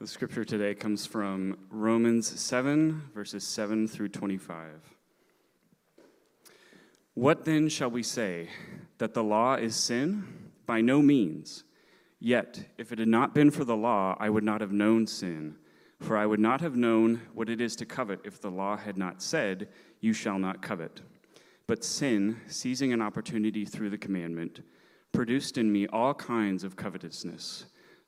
The scripture today comes from Romans 7, verses 7 through 25. What then shall we say? That the law is sin? By no means. Yet, if it had not been for the law, I would not have known sin. For I would not have known what it is to covet if the law had not said, You shall not covet. But sin, seizing an opportunity through the commandment, produced in me all kinds of covetousness.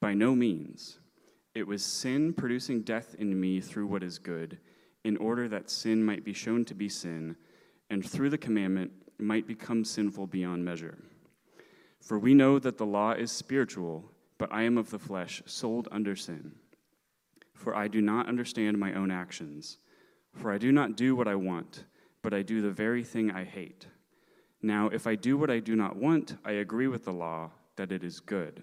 By no means. It was sin producing death in me through what is good, in order that sin might be shown to be sin, and through the commandment might become sinful beyond measure. For we know that the law is spiritual, but I am of the flesh, sold under sin. For I do not understand my own actions. For I do not do what I want, but I do the very thing I hate. Now, if I do what I do not want, I agree with the law that it is good.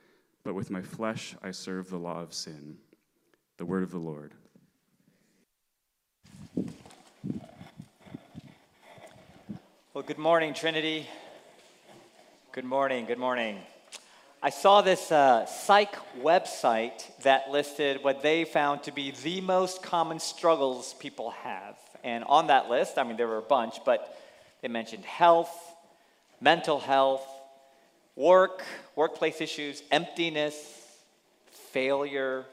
but with my flesh I serve the law of sin. The word of the Lord. Well, good morning, Trinity. Good morning, good morning. I saw this uh, psych website that listed what they found to be the most common struggles people have. And on that list, I mean, there were a bunch, but they mentioned health, mental health, work, workplace issues, emptiness, failure.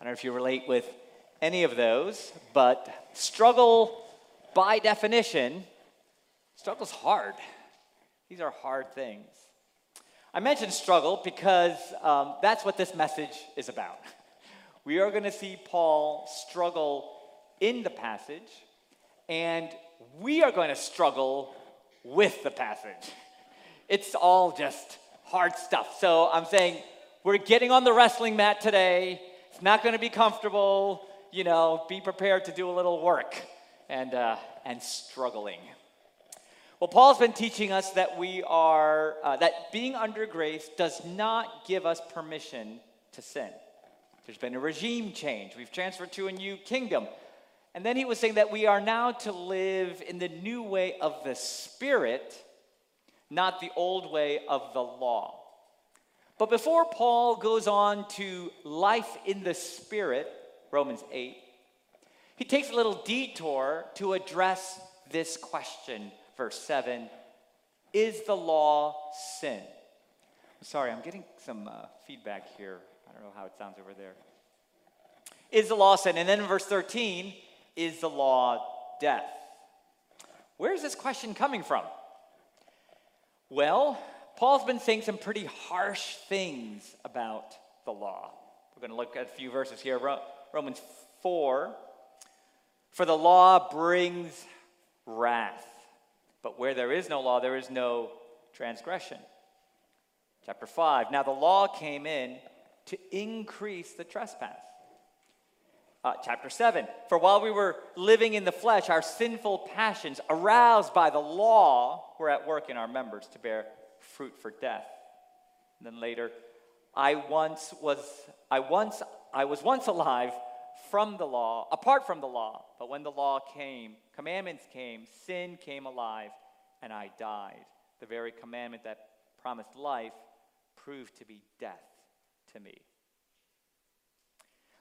I don't know if you relate with any of those, but struggle by definition, struggle's hard. These are hard things. I mentioned struggle because um, that's what this message is about. We are going to see Paul struggle in the passage, and we are going to struggle with the passage it's all just hard stuff. So I'm saying we're getting on the wrestling mat today. It's not going to be comfortable. You know, be prepared to do a little work and, uh, and struggling. Well, Paul's been teaching us that we are, uh, that being under grace does not give us permission to sin. There's been a regime change. We've transferred to a new kingdom. And then he was saying that we are now to live in the new way of the Spirit not the old way of the law. But before Paul goes on to life in the Spirit, Romans 8, he takes a little detour to address this question, verse 7 Is the law sin? Sorry, I'm getting some uh, feedback here. I don't know how it sounds over there. Is the law sin? And then in verse 13, is the law death? Where is this question coming from? Well, Paul's been saying some pretty harsh things about the law. We're going to look at a few verses here. Romans 4 For the law brings wrath, but where there is no law, there is no transgression. Chapter 5 Now the law came in to increase the trespass. Uh, chapter 7 For while we were living in the flesh, our sinful passions, aroused by the law, were at work in our members to bear fruit for death. And then later, I once was I once I was once alive from the law, apart from the law. But when the law came, commandments came, sin came alive, and I died. The very commandment that promised life proved to be death to me.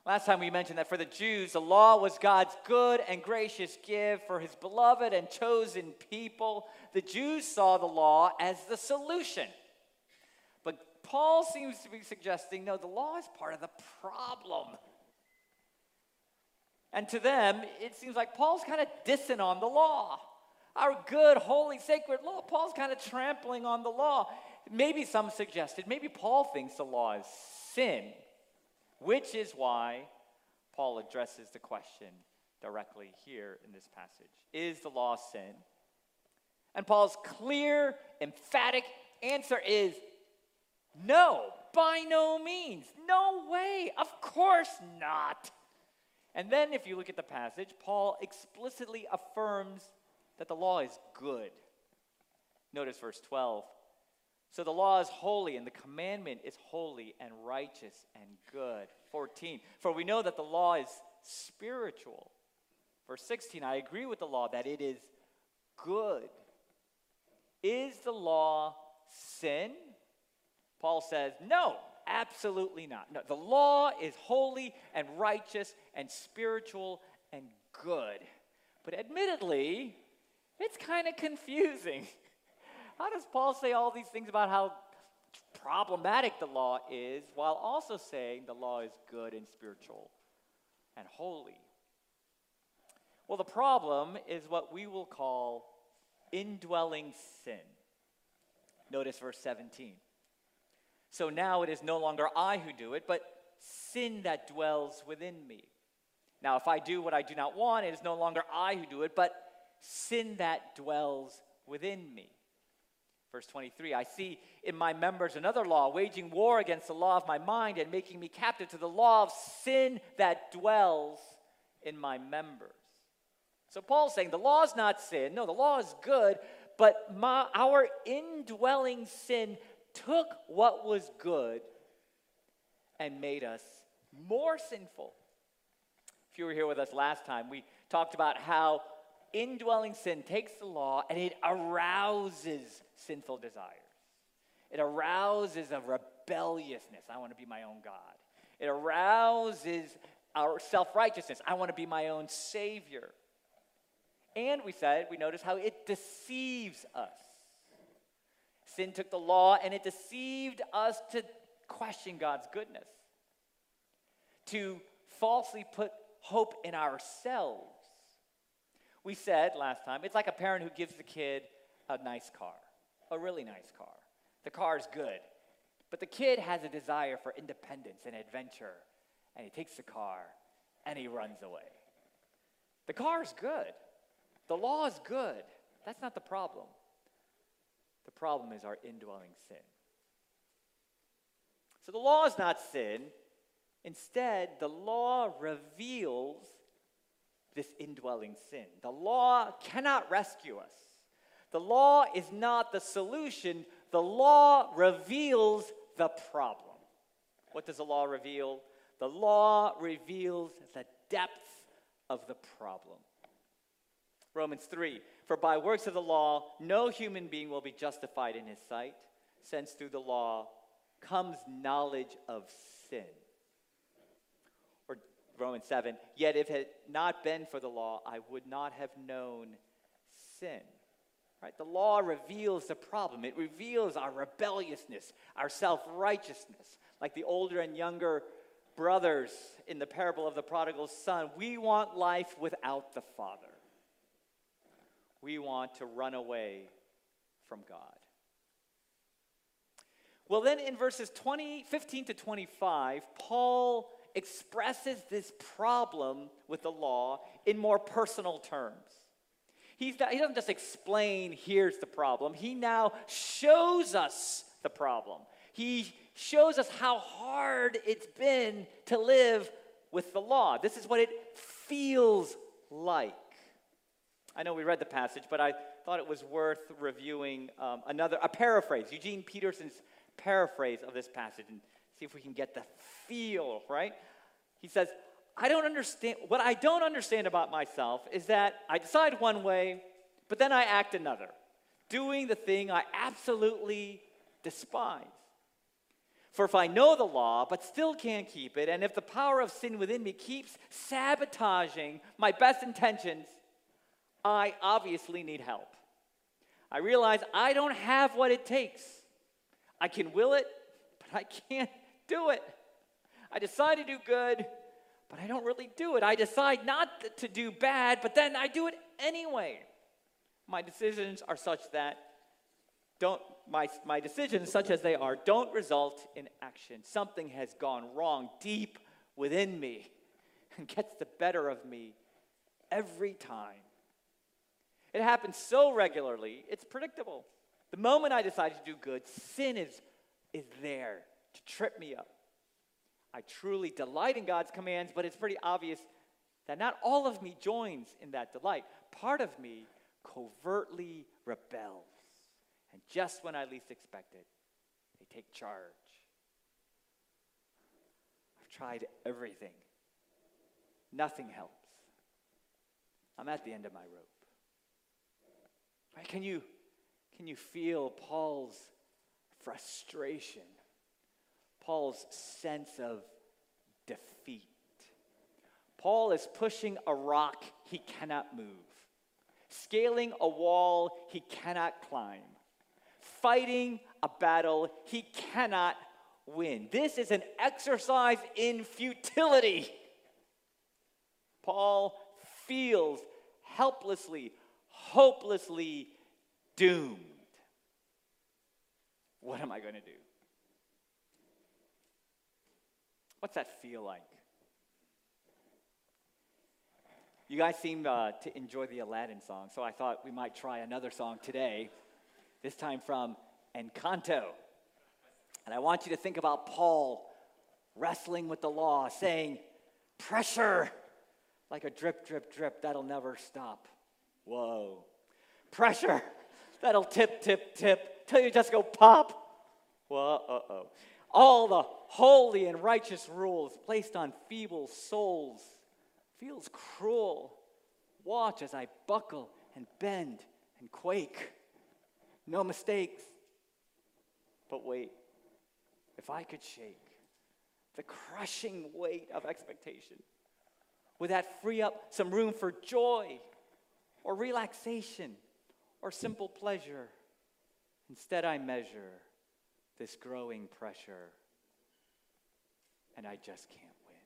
Last time we mentioned that for the Jews, the law was God's good and gracious gift for his beloved and chosen people. The Jews saw the law as the solution. But Paul seems to be suggesting no, the law is part of the problem. And to them, it seems like Paul's kind of dissing on the law. Our good, holy, sacred law. Paul's kind of trampling on the law. Maybe some suggested, maybe Paul thinks the law is sin, which is why Paul addresses the question directly here in this passage Is the law sin? And Paul's clear, emphatic answer is no, by no means. No way. Of course not. And then, if you look at the passage, Paul explicitly affirms that the law is good. Notice verse 12. So the law is holy, and the commandment is holy and righteous and good. 14. For we know that the law is spiritual. Verse 16. I agree with the law that it is good. Is the law sin? Paul says, no, absolutely not. No, the law is holy and righteous and spiritual and good. But admittedly, it's kind of confusing. How does Paul say all these things about how problematic the law is while also saying the law is good and spiritual and holy? Well, the problem is what we will call indwelling sin. Notice verse 17. So now it is no longer I who do it, but sin that dwells within me. Now, if I do what I do not want, it is no longer I who do it, but sin that dwells within me. Verse 23 I see in my members another law, waging war against the law of my mind and making me captive to the law of sin that dwells in my members. So Paul's saying the law is not sin. No, the law is good, but my, our indwelling sin took what was good and made us more sinful. If you were here with us last time, we talked about how indwelling sin takes the law and it arouses sinful desires. It arouses a rebelliousness. I want to be my own God. It arouses our self righteousness. I want to be my own Savior. And we said, we notice how it deceives us. Sin took the law and it deceived us to question God's goodness, to falsely put hope in ourselves. We said last time, it's like a parent who gives the kid a nice car, a really nice car. The car is good, but the kid has a desire for independence and adventure, and he takes the car and he runs away. The car is good, the law is good. That's not the problem. The problem is our indwelling sin. So the law is not sin. Instead, the law reveals this indwelling sin. The law cannot rescue us. The law is not the solution. The law reveals the problem. What does the law reveal? The law reveals the depth of the problem. Romans 3 For by works of the law, no human being will be justified in his sight, since through the law comes knowledge of sin. Romans 7 Yet if it had not been for the law, I would not have known sin. Right? The law reveals the problem. It reveals our rebelliousness, our self righteousness. Like the older and younger brothers in the parable of the prodigal son, we want life without the Father we want to run away from God. Well, then in verses 20, 15 to 25, Paul expresses this problem with the law in more personal terms. He's not, he doesn't just explain, here's the problem. He now shows us the problem. He shows us how hard it's been to live with the law. This is what it feels like. I know we read the passage, but I thought it was worth reviewing um, another, a paraphrase, Eugene Peterson's paraphrase of this passage, and see if we can get the feel, right? He says, I don't understand. What I don't understand about myself is that I decide one way, but then I act another, doing the thing I absolutely despise. For if I know the law, but still can't keep it, and if the power of sin within me keeps sabotaging my best intentions, I obviously need help. I realize I don't have what it takes. I can will it, but I can't do it. I decide to do good, but I don't really do it. I decide not to do bad, but then I do it anyway. My decisions are such that don't my, my decisions, such as they are, don't result in action. Something has gone wrong deep within me and gets the better of me every time. It happens so regularly, it's predictable. The moment I decide to do good, sin is, is there to trip me up. I truly delight in God's commands, but it's pretty obvious that not all of me joins in that delight. Part of me covertly rebels. And just when I least expect it, they take charge. I've tried everything, nothing helps. I'm at the end of my rope. Right? Can you, can you feel Paul's frustration, Paul's sense of defeat? Paul is pushing a rock he cannot move, scaling a wall he cannot climb, fighting a battle he cannot win. This is an exercise in futility. Paul feels helplessly hopelessly doomed. What am I going to do? What's that feel like? You guys seem uh, to enjoy the Aladdin song, so I thought we might try another song today, this time from Encanto. And I want you to think about Paul wrestling with the law, saying, Pressure, like a drip, drip, drip, that'll never stop. Whoa. Pressure. That'll tip, tip, tip till you just go pop. Whoa, uh oh. All the holy and righteous rules placed on feeble souls feels cruel. Watch as I buckle and bend and quake. No mistakes. But wait, if I could shake the crushing weight of expectation, would that free up some room for joy? or relaxation or simple pleasure. Instead, I measure this growing pressure, and I just can't win.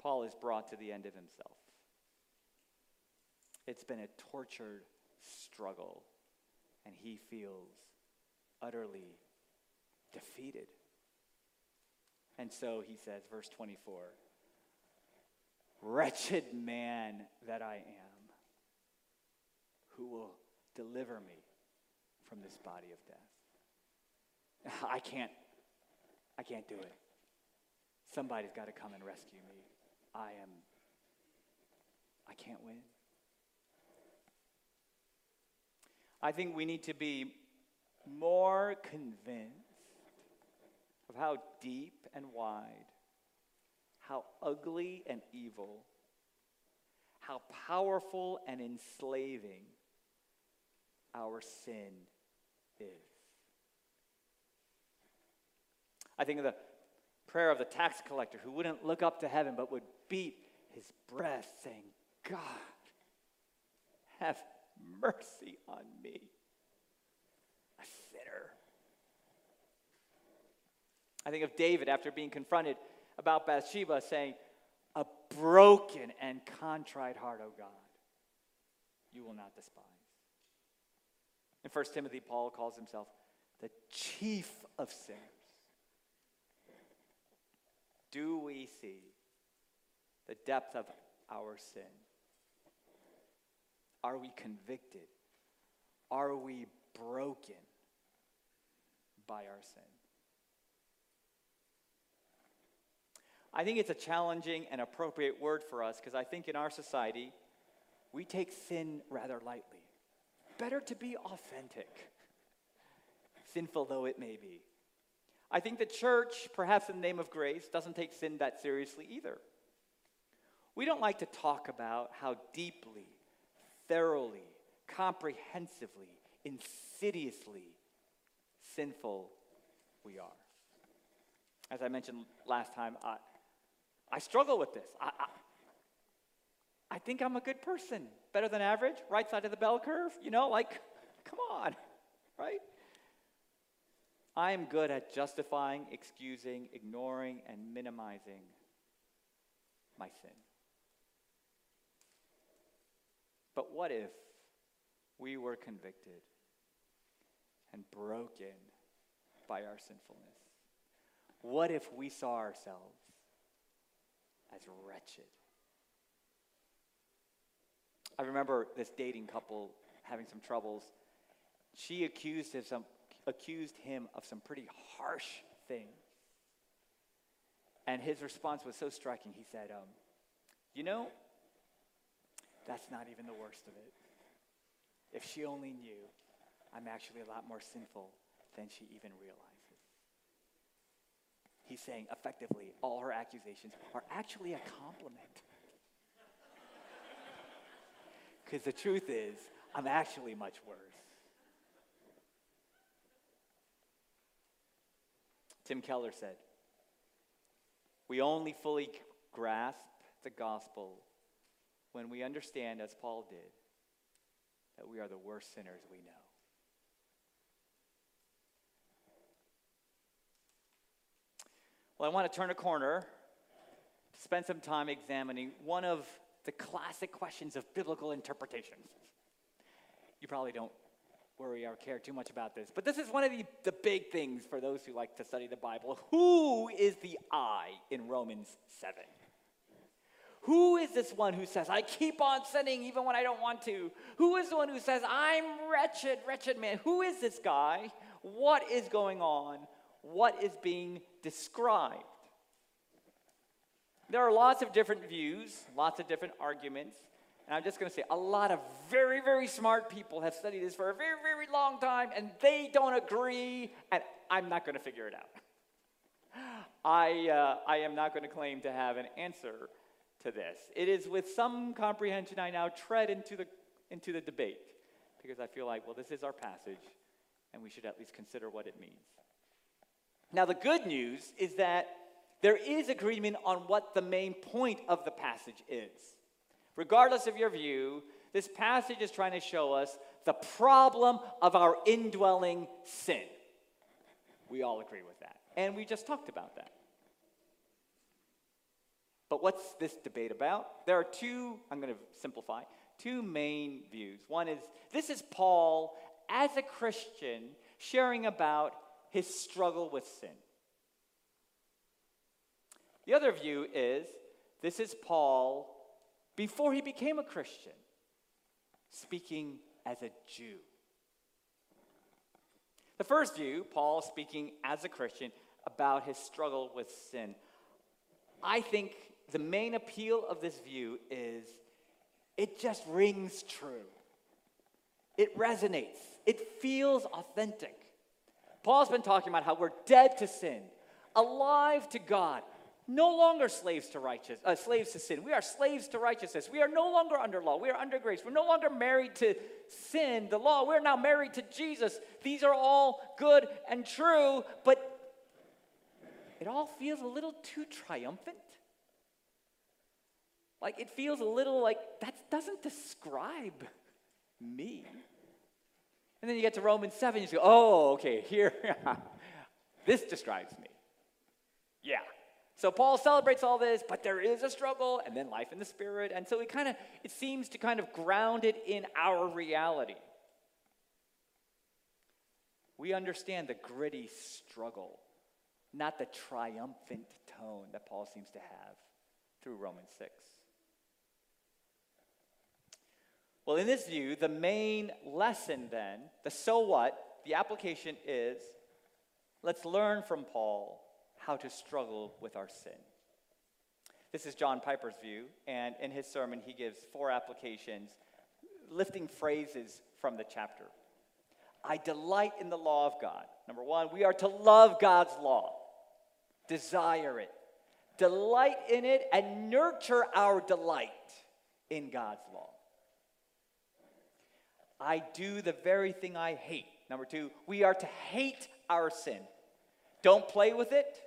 Paul is brought to the end of himself. It's been a tortured struggle, and he feels utterly defeated. And so he says, verse 24. Wretched man that I am, who will deliver me from this body of death? I can't, I can't do it. Somebody's got to come and rescue me. I am, I can't win. I think we need to be more convinced of how deep and wide how ugly and evil, how powerful and enslaving our sin is. I think of the prayer of the tax collector who wouldn't look up to heaven but would beat his breast, saying, God, have mercy on me, a sinner. I think of David after being confronted about Bathsheba, saying, A broken and contrite heart, O God, you will not despise. In 1 Timothy, Paul calls himself the chief of sinners. Do we see the depth of our sin? Are we convicted? Are we broken by our sin? I think it's a challenging and appropriate word for us because I think in our society, we take sin rather lightly. Better to be authentic, sinful though it may be. I think the church, perhaps in the name of grace, doesn't take sin that seriously either. We don't like to talk about how deeply, thoroughly, comprehensively, insidiously sinful we are. As I mentioned last time, I, I struggle with this. I, I, think I'm a good person, better than average, right side of the bell curve. You know, like, come on, right? I am good at justifying, excusing, ignoring, and minimizing my sin. But what if we were convicted and broken by our sinfulness? What if we saw ourselves as wretched? I remember this dating couple having some troubles. She accused him, some, accused him of some pretty harsh things. And his response was so striking. He said, um, You know, that's not even the worst of it. If she only knew, I'm actually a lot more sinful than she even realizes. He's saying, effectively, all her accusations are actually a compliment. Because the truth is, I'm actually much worse. Tim Keller said, We only fully grasp the gospel when we understand, as Paul did, that we are the worst sinners we know. Well, I want to turn a corner, spend some time examining one of the classic questions of biblical interpretation. You probably don't worry or care too much about this, but this is one of the, the big things for those who like to study the Bible. Who is the I in Romans 7? Who is this one who says, I keep on sinning even when I don't want to? Who is the one who says, I'm wretched, wretched man? Who is this guy? What is going on? What is being described? There are lots of different views, lots of different arguments. And I'm just going to say, a lot of very, very smart people have studied this for a very, very long time, and they don't agree, and I'm not going to figure it out. I, uh, I am not going to claim to have an answer to this. It is with some comprehension I now tread into the, into the debate, because I feel like, well, this is our passage, and we should at least consider what it means. Now, the good news is that there is agreement on what the main point of the passage is. Regardless of your view, this passage is trying to show us the problem of our indwelling sin. We all agree with that. And we just talked about that. But what's this debate about? There are two, I'm going to simplify, two main views. One is this is Paul as a Christian sharing about his struggle with sin. The other view is this is Paul before he became a Christian, speaking as a Jew. The first view, Paul speaking as a Christian about his struggle with sin. I think the main appeal of this view is it just rings true. It resonates. It feels authentic. Paul's been talking about how we're dead to sin, alive to God, no longer slaves to righteous, uh, slaves to sin. We are slaves to righteousness. We are no longer under law. We are under grace. We're no longer married to sin, the law. We're now married to Jesus. These are all good and true, but it all feels a little too triumphant. Like it feels a little like that doesn't describe me. And then you get to Romans 7, you say, oh, okay, here, this describes me. So Paul celebrates all this, but there is a struggle and then life in the spirit. And so he kind of it seems to kind of ground it in our reality. We understand the gritty struggle, not the triumphant tone that Paul seems to have through Romans 6. Well, in this view, the main lesson then, the so what, the application is let's learn from Paul how to struggle with our sin. This is John Piper's view, and in his sermon, he gives four applications, lifting phrases from the chapter. I delight in the law of God. Number one, we are to love God's law, desire it, delight in it, and nurture our delight in God's law. I do the very thing I hate. Number two, we are to hate our sin. Don't play with it,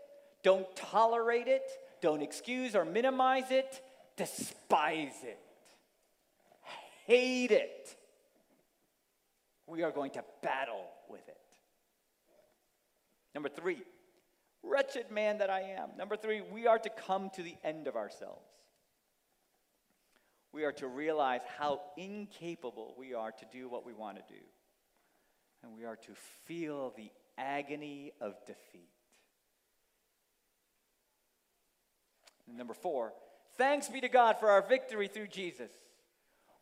don't tolerate it, don't excuse or minimize it, despise it, hate it. We are going to battle with it. Number three, wretched man that I am. Number three, we are to come to the end of ourselves. We are to realize how incapable we are to do what we want to do. And we are to feel the agony of defeat. And number four, thanks be to God for our victory through Jesus.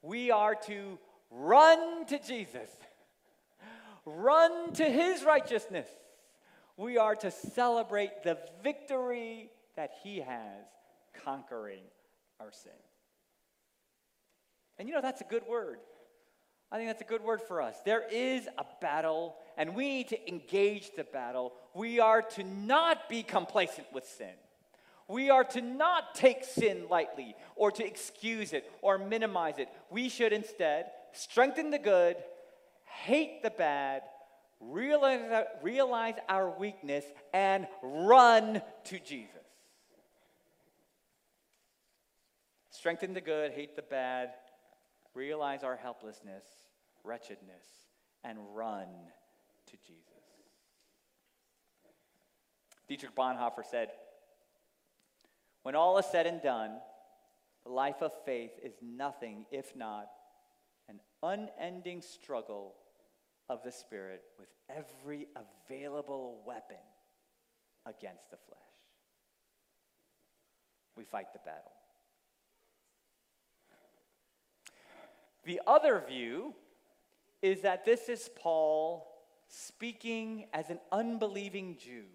We are to run to Jesus, run to his righteousness. We are to celebrate the victory that he has conquering our sin. And you know, that's a good word. I think that's a good word for us. There is a battle, and we need to engage the battle. We are to not be complacent with sin. We are to not take sin lightly or to excuse it or minimize it. We should instead strengthen the good, hate the bad, realize, realize our weakness, and run to Jesus. Strengthen the good, hate the bad, realize our helplessness, wretchedness, and run to Jesus. Dietrich Bonhoeffer said, When all is said and done, the life of faith is nothing if not an unending struggle of the Spirit with every available weapon against the flesh. We fight the battle. The other view is that this is Paul speaking as an unbelieving Jew,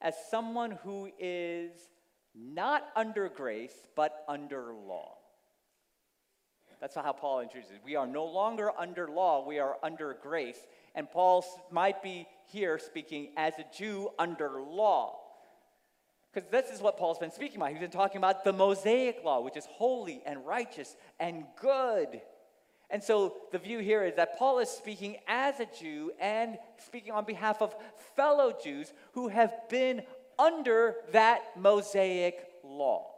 as someone who is not under grace, but under law. That's how Paul introduces it. We are no longer under law, we are under grace. And Paul might be here speaking as a Jew under law. Because this is what Paul's been speaking about. He's been talking about the Mosaic law, which is holy and righteous and good. And so the view here is that Paul is speaking as a Jew and speaking on behalf of fellow Jews who have been under that Mosaic law.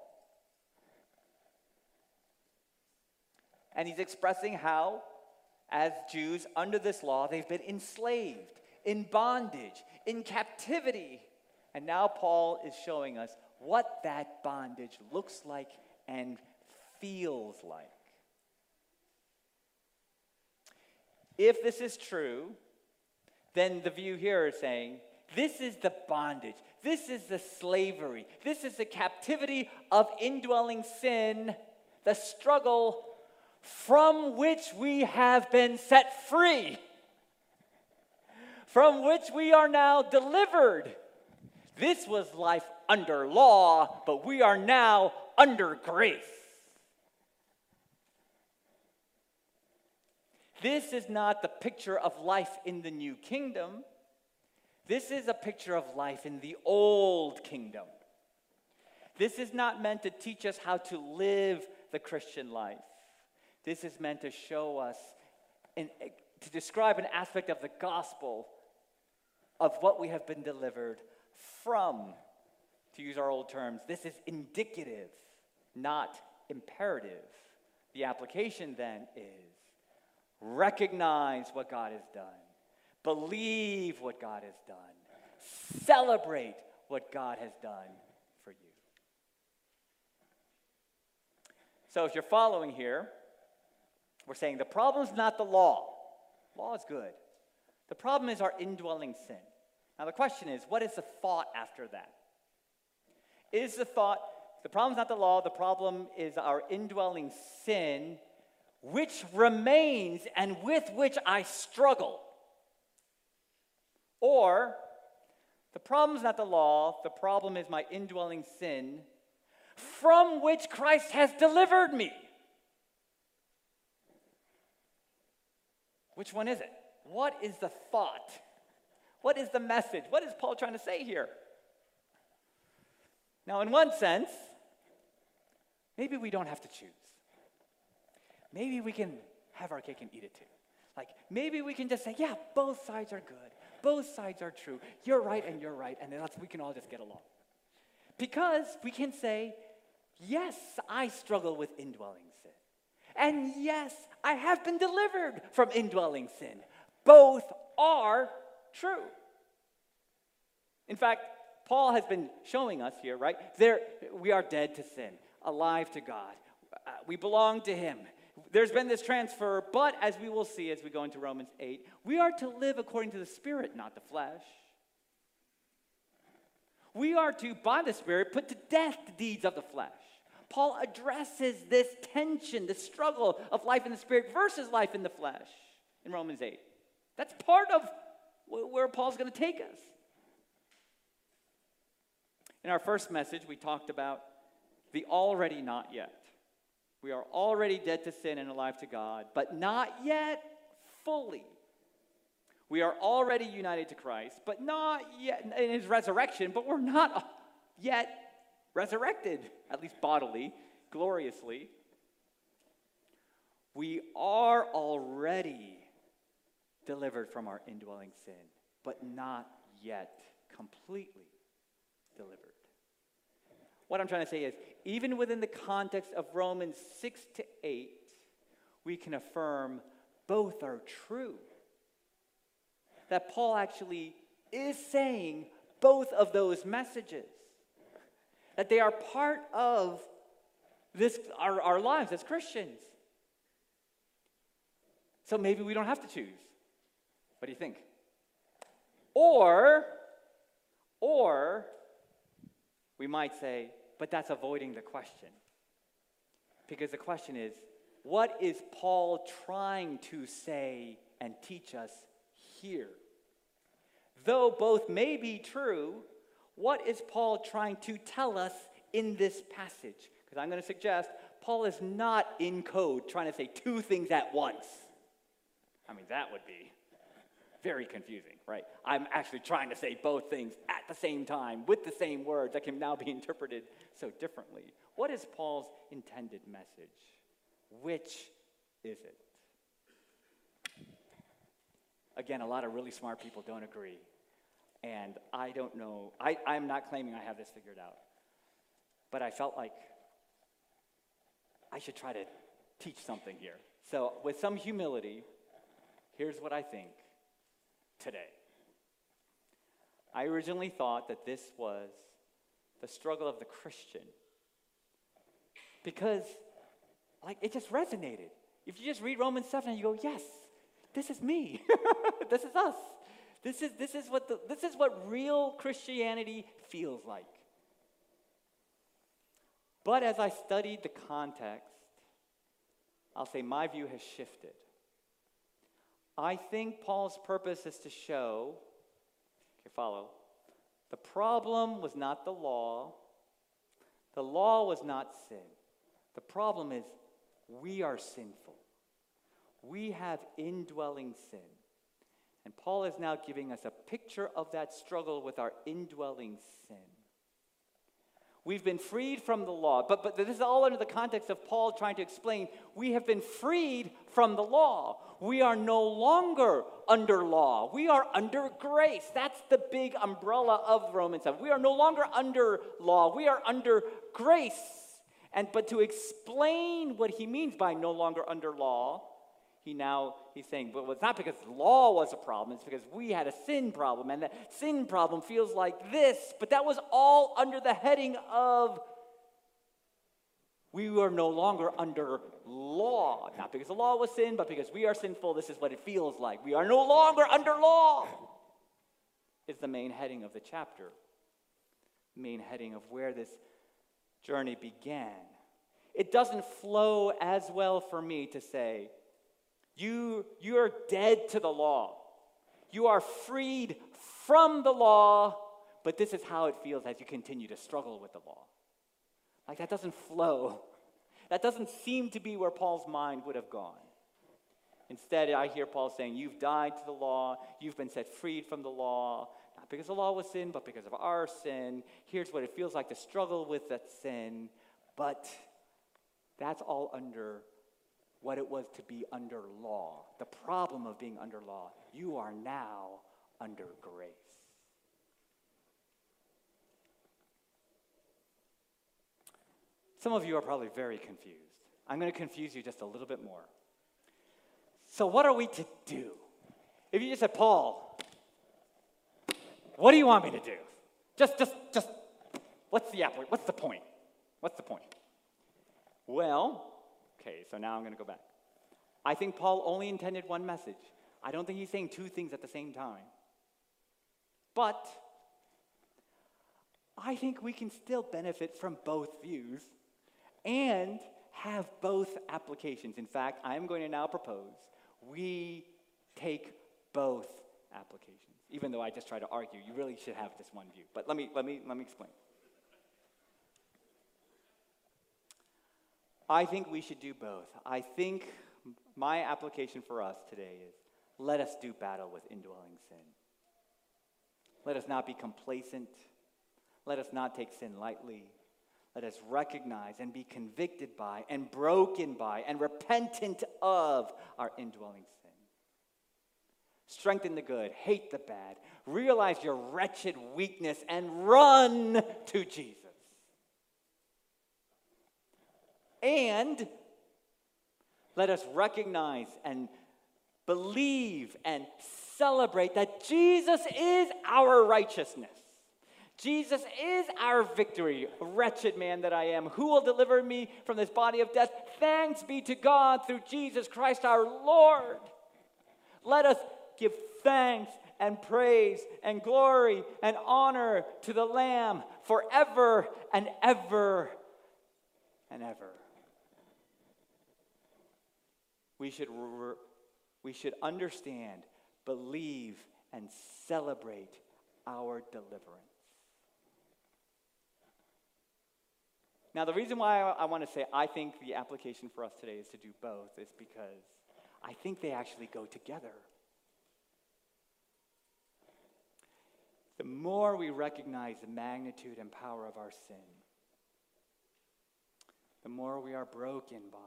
And he's expressing how, as Jews under this law, they've been enslaved, in bondage, in captivity and now Paul is showing us what that bondage looks like and feels like. If this is true, then the view here is saying this is the bondage, this is the slavery, this is the captivity of indwelling sin, the struggle from which we have been set free, from which we are now delivered this was life under law, but we are now under grace. This is not the picture of life in the new kingdom. This is a picture of life in the old kingdom. This is not meant to teach us how to live the Christian life. This is meant to show us and to describe an aspect of the gospel of what we have been delivered from, to use our old terms. This is indicative, not imperative. The application then is recognize what God has done, believe what God has done, celebrate what God has done for you. So, if you're following here, we're saying the problem is not the law. Law is good. The problem is our indwelling sin. Now, the question is what is the thought after that? Is the thought, the problem is not the law, the problem is our indwelling sin, which remains and with which I struggle? Or, the problem is not the law, the problem is my indwelling sin, from which Christ has delivered me. Which one is it? what is the thought? What is the message? What is Paul trying to say here? Now, in one sense, maybe we don't have to choose. Maybe we can have our cake and eat it too. Like, maybe we can just say, yeah, both sides are good. Both sides are true. You're right and you're right, and then we can all just get along. Because we can say, yes, I struggle with indwelling sin. And yes, I have been delivered from indwelling sin. Both are true. In fact, Paul has been showing us here, right? There, we are dead to sin, alive to God. Uh, we belong to Him. There's been this transfer, but as we will see as we go into Romans 8, we are to live according to the Spirit, not the flesh. We are to, by the Spirit, put to death the deeds of the flesh. Paul addresses this tension, the struggle of life in the Spirit versus life in the flesh in Romans 8. That's part of where Paul's going to take us. In our first message, we talked about the already not yet. We are already dead to sin and alive to God, but not yet fully. We are already united to Christ, but not yet in his resurrection, but we're not yet resurrected, at least bodily, gloriously. We are already delivered from our indwelling sin, but not yet completely delivered. What I'm trying to say is, even within the context of Romans 6 to 8, we can affirm both are true. That Paul actually is saying both of those messages. That they are part of this, our, our lives as Christians. So maybe we don't have to choose. What do you think? Or, or we might say, but that's avoiding the question. Because the question is, what is Paul trying to say and teach us here? Though both may be true, what is Paul trying to tell us in this passage? Because I'm going to suggest Paul is not in code trying to say two things at once. I mean, that would be very confusing, right? I'm actually trying to say both things at the same time with the same words that can now be interpreted so differently. What is Paul's intended message? Which is it? Again, a lot of really smart people don't agree. And I don't know, I, I'm not claiming I have this figured out. But I felt like I should try to teach something here. So, with some humility, here's what I think today. I originally thought that this was the struggle of the Christian because, like, it just resonated. If you just read Romans 7 and you go, yes, this is me, this is us. This is, this, is what the, this is what real Christianity feels like. But as I studied the context, I'll say my view has shifted. I think Paul's purpose is to show, okay, follow, the problem was not the law, the law was not sin. The problem is we are sinful. We have indwelling sin. And Paul is now giving us a picture of that struggle with our indwelling sin. We've been freed from the law. But, but this is all under the context of Paul trying to explain we have been freed from the law. We are no longer under law. We are under grace. That's the big umbrella of Romans 7. We are no longer under law. We are under grace. And but to explain what he means by no longer under law, he now he's saying, well, it's not because law was a problem, it's because we had a sin problem, and the sin problem feels like this, but that was all under the heading of we are no longer under law. Not because the law was sin, but because we are sinful, this is what it feels like. We are no longer under law, is the main heading of the chapter, main heading of where this journey began. It doesn't flow as well for me to say, you, you are dead to the law. You are freed from the law, but this is how it feels as you continue to struggle with the law. Like that doesn't flow. That doesn't seem to be where Paul's mind would have gone. Instead, I hear Paul saying, You've died to the law, you've been set freed from the law, not because the law was sin, but because of our sin. Here's what it feels like to struggle with that sin, but that's all under what it was to be under law. The problem of being under law. You are now under grace. Some of you are probably very confused. I'm going to confuse you just a little bit more. So, what are we to do? If you just said, Paul, what do you want me to do? Just, just, just, what's the apple? What's the point? What's the point? Well, okay, so now I'm going to go back. I think Paul only intended one message. I don't think he's saying two things at the same time. But I think we can still benefit from both views and have both applications. In fact, I'm going to now propose we take both applications. Even though I just try to argue, you really should have just one view. But let me, let me, let me explain. I think we should do both. I think my application for us today is let us do battle with indwelling sin. Let us not be complacent. Let us not take sin lightly. Let us recognize and be convicted by and broken by and repentant of our indwelling sin. Strengthen the good, hate the bad, realize your wretched weakness, and run to Jesus. And let us recognize and believe and celebrate that Jesus is our righteousness. Jesus is our victory. Wretched man that I am, who will deliver me from this body of death? Thanks be to God through Jesus Christ our Lord. Let us give thanks and praise and glory and honor to the Lamb forever and ever and ever. We should, we should understand, believe, and celebrate our deliverance. Now, the reason why I, I want to say I think the application for us today is to do both is because I think they actually go together. The more we recognize the magnitude and power of our sin, the more we are broken by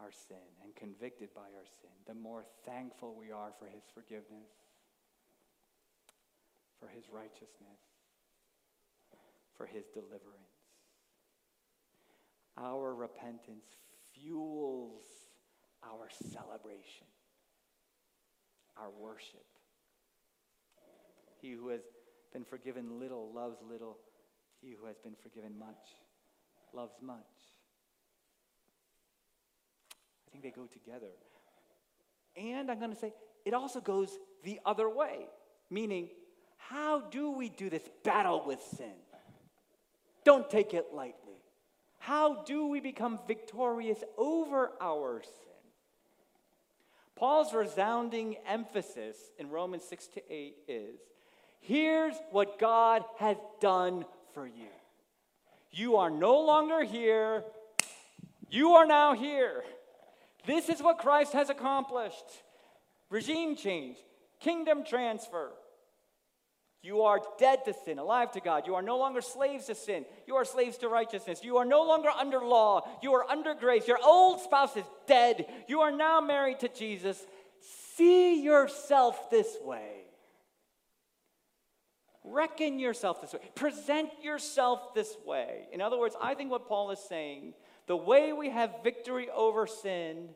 our sin and convicted by our sin, the more thankful we are for his forgiveness, for his righteousness, for his deliverance our repentance fuels our celebration, our worship. He who has been forgiven little loves little. He who has been forgiven much loves much. I think they go together. And I'm going to say it also goes the other way, meaning, how do we do this battle with sin? Don't take it lightly. How do we become victorious over our sin? Paul's resounding emphasis in Romans 6 to 8 is here's what God has done for you. You are no longer here, you are now here. This is what Christ has accomplished regime change, kingdom transfer, you are dead to sin, alive to God. You are no longer slaves to sin. You are slaves to righteousness. You are no longer under law. You are under grace. Your old spouse is dead. You are now married to Jesus. See yourself this way. Reckon yourself this way. Present yourself this way. In other words, I think what Paul is saying the way we have victory over sin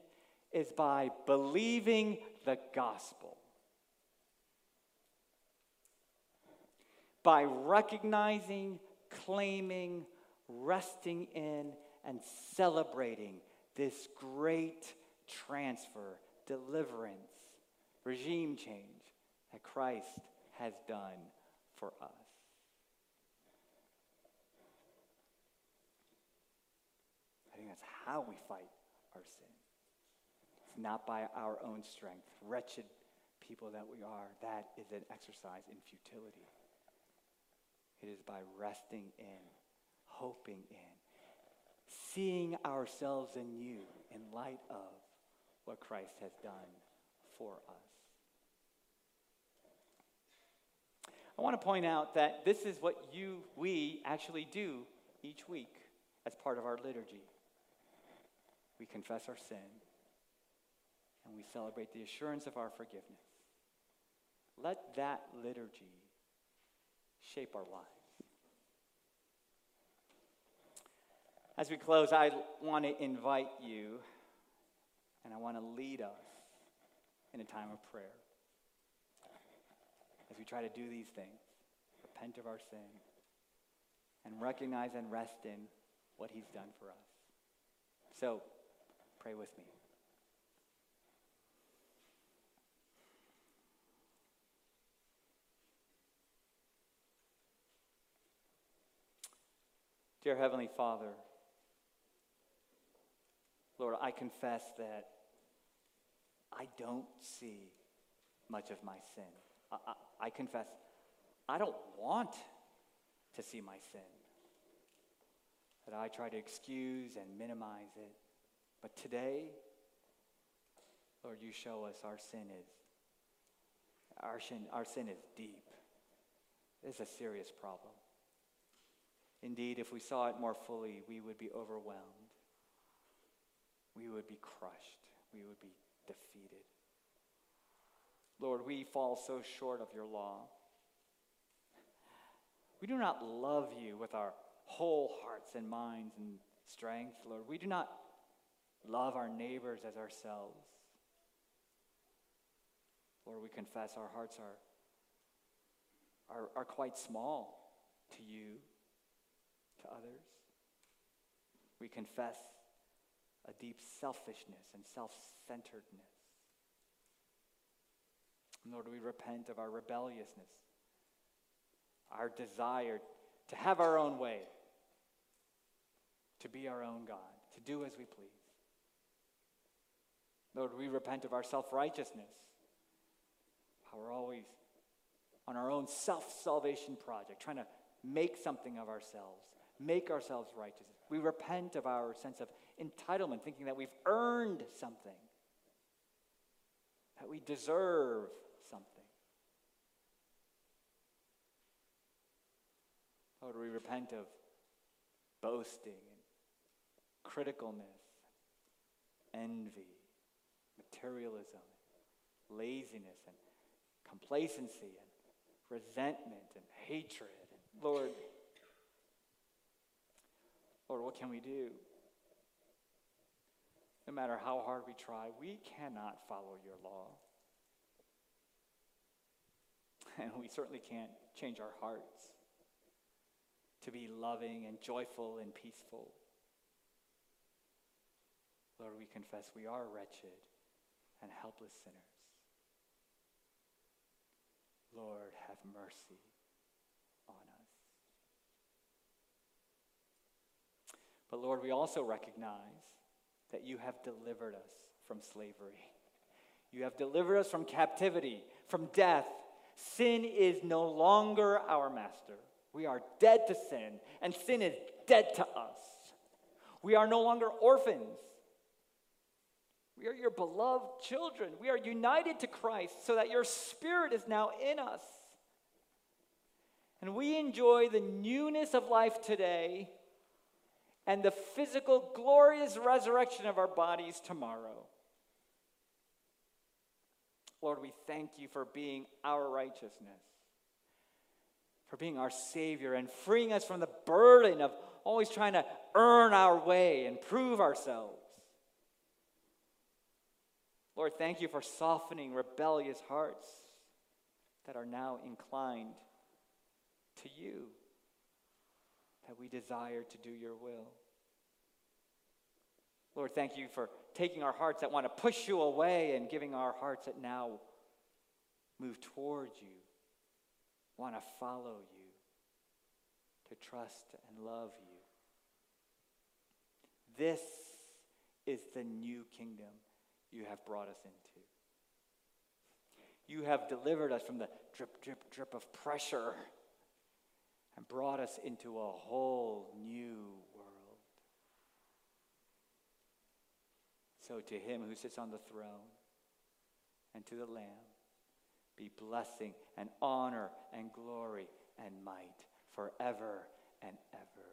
is by believing the gospel. by recognizing, claiming, resting in, and celebrating this great transfer, deliverance, regime change that Christ has done for us. I think that's how we fight our sin. It's not by our own strength. Wretched people that we are, that is an exercise in futility. It is by resting in, hoping in, seeing ourselves in you in light of what Christ has done for us. I want to point out that this is what you, we actually do each week as part of our liturgy. We confess our sin and we celebrate the assurance of our forgiveness. Let that liturgy shape our lives. As we close, I want to invite you and I want to lead us in a time of prayer. As we try to do these things, repent of our sin, and recognize and rest in what He's done for us. So, pray with me. Dear Heavenly Father, Lord, I confess that I don't see much of my sin. I, I, I, confess I don't want to see my sin. That I try to excuse and minimize it. But today, Lord, you show us our sin is our sin, our sin is deep. It's a serious problem. Indeed, if we saw it more fully, we would be overwhelmed. We would be crushed. We would be defeated. Lord, we fall so short of your law. We do not love you with our whole hearts and minds and strength, Lord. We do not love our neighbors as ourselves. Lord, we confess our hearts are, are, are quite small to you to others. We confess a deep selfishness and self centeredness. Lord, we repent of our rebelliousness, our desire to have our own way, to be our own God, to do as we please. Lord, we repent of our self righteousness, how we're always on our own self salvation project, trying to make something of ourselves make ourselves righteous. We repent of our sense of entitlement, thinking that we've earned something, that we deserve something. Lord, we repent of boasting and criticalness, envy, materialism, laziness, and complacency, and resentment, and hatred. And Lord, Lord, what can we do? No matter how hard we try, we cannot follow your law. And we certainly can't change our hearts to be loving and joyful and peaceful. Lord, we confess we are wretched and helpless sinners. Lord, have mercy. On us. But Lord, we also recognize that you have delivered us from slavery. You have delivered us from captivity, from death. Sin is no longer our master. We are dead to sin, and sin is dead to us. We are no longer orphans. We are your beloved children. We are united to Christ so that your spirit is now in us. And we enjoy the newness of life today and the physical, glorious resurrection of our bodies tomorrow. Lord, we thank you for being our righteousness, for being our Savior, and freeing us from the burden of always trying to earn our way and prove ourselves. Lord, thank you for softening rebellious hearts that are now inclined to you that we desire to do your will. Lord, thank you for taking our hearts that want to push you away and giving our hearts that now move towards you, want to follow you, to trust and love you. This is the new kingdom you have brought us into. You have delivered us from the drip, drip, drip of pressure and brought us into a whole new world. so to him who sits on the throne and to the Lamb be blessing and honor and glory and might forever and ever.